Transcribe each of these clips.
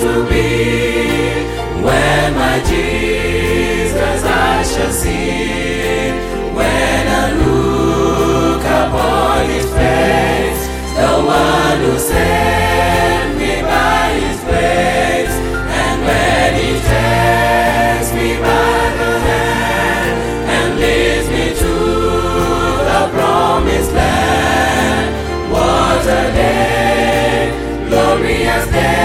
will be when my Jesus I shall see. When I look upon His face, the one who saved me by His grace, and when He takes me by the hand and leads me to the promised land, what a day, glorious day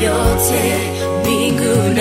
your day, being good